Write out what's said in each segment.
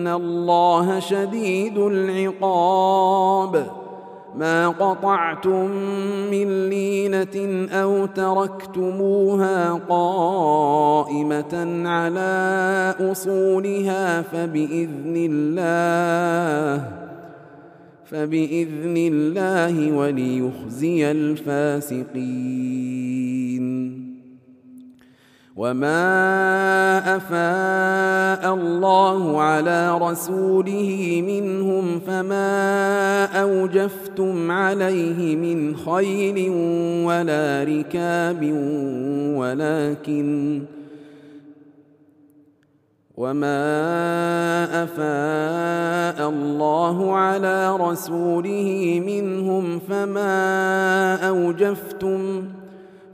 فان الله شديد العقاب ما قطعتم من لينه أو تركتموها قائمه على اصولها فباذن الله فباذن الله وليخزي الفاسقين وما افاء الله على رسوله منهم فما اوجفتم عليه من خيل ولا ركاب ولكن وما افاء الله على رسوله منهم فما اوجفتم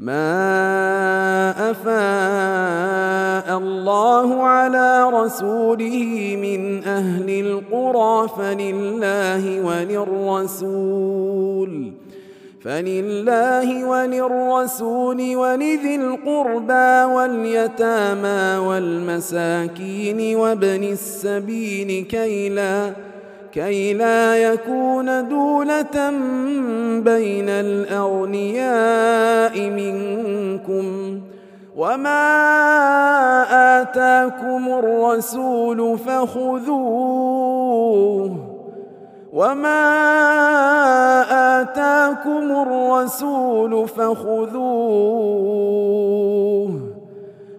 ما افاء الله على رسوله من أهل القرى فلله وللرسول فلله وللرسول ولذي القربى واليتامى والمساكين وابن السبيل كي لا كي لا يكون دولة بين الأغنياء منكم وما آتاكم الرسول فخذوه وما آتاكم الرسول فخذوه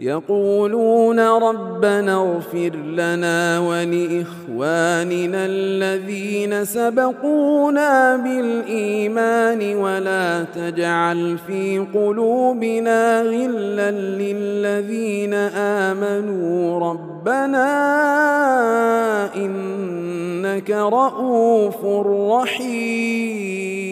يقولون ربنا اغفر لنا ولإخواننا الذين سبقونا بالإيمان ولا تجعل في قلوبنا غلا للذين آمنوا ربنا إنك رءوف رحيم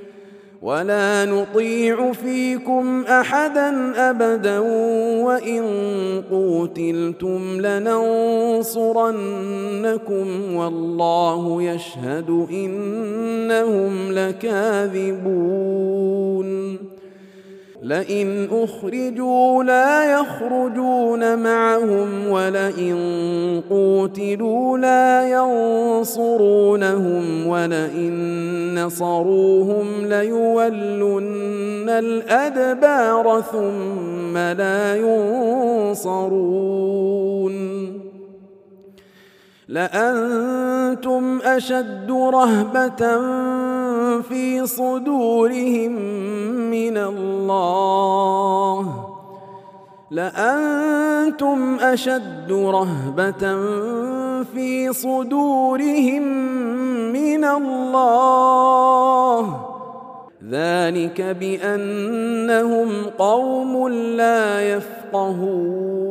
ولا نطيع فيكم احدا ابدا وان قوتلتم لننصرنكم والله يشهد انهم لكاذبون لئن أخرجوا لا يخرجون معهم ولئن قوتلوا لا ينصرونهم ولئن نصروهم ليولن الأدبار ثم لا ينصرون لأنتم أشد رهبة في صدورهم من الله. لأنتم أشد رهبة في صدورهم من الله. ذلك بأنهم قوم لا يفقهون.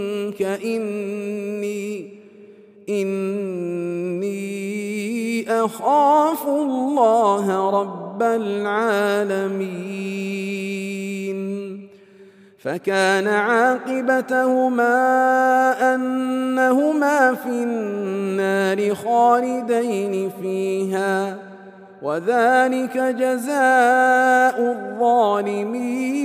إني إني أخاف الله رب العالمين. فكان عاقبتهما أنهما في النار خالدين فيها وذلك جزاء الظالمين.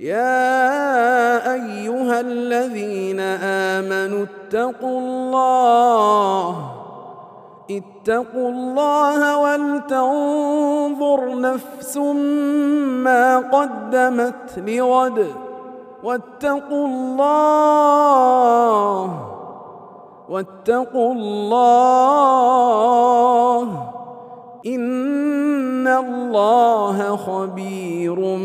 يا أيها الذين آمنوا اتقوا الله اتقوا الله ولتنظر نفس ما قدمت لغد. واتقوا الله واتقوا الله إن الله خبير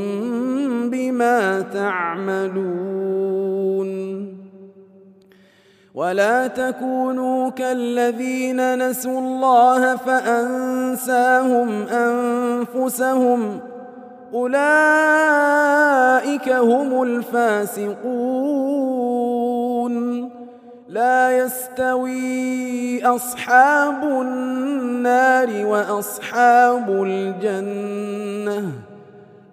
بما تعملون. ولا تكونوا كالذين نسوا الله فأنساهم أنفسهم. أولئك هم الفاسقون. لا يستوي أصحاب النار وأصحاب الجنة.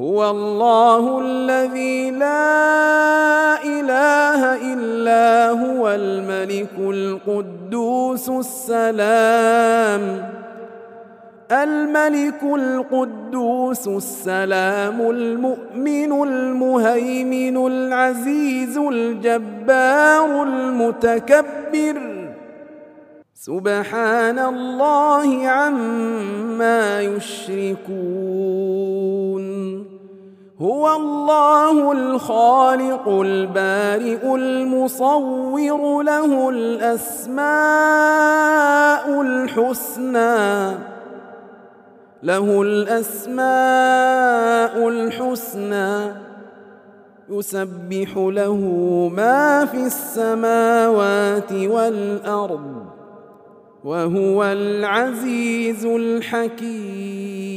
هو الله الذي لا إله إلا هو الملك القدوس السلام. الملك القدوس السلام المؤمن المهيمن العزيز الجبار المتكبر. سبحان الله عما يشركون. هو الله الخالق البارئ المصور له الأسماء الحسنى له الأسماء الحسنى يسبح له ما في السماوات والأرض وهو العزيز الحكيم.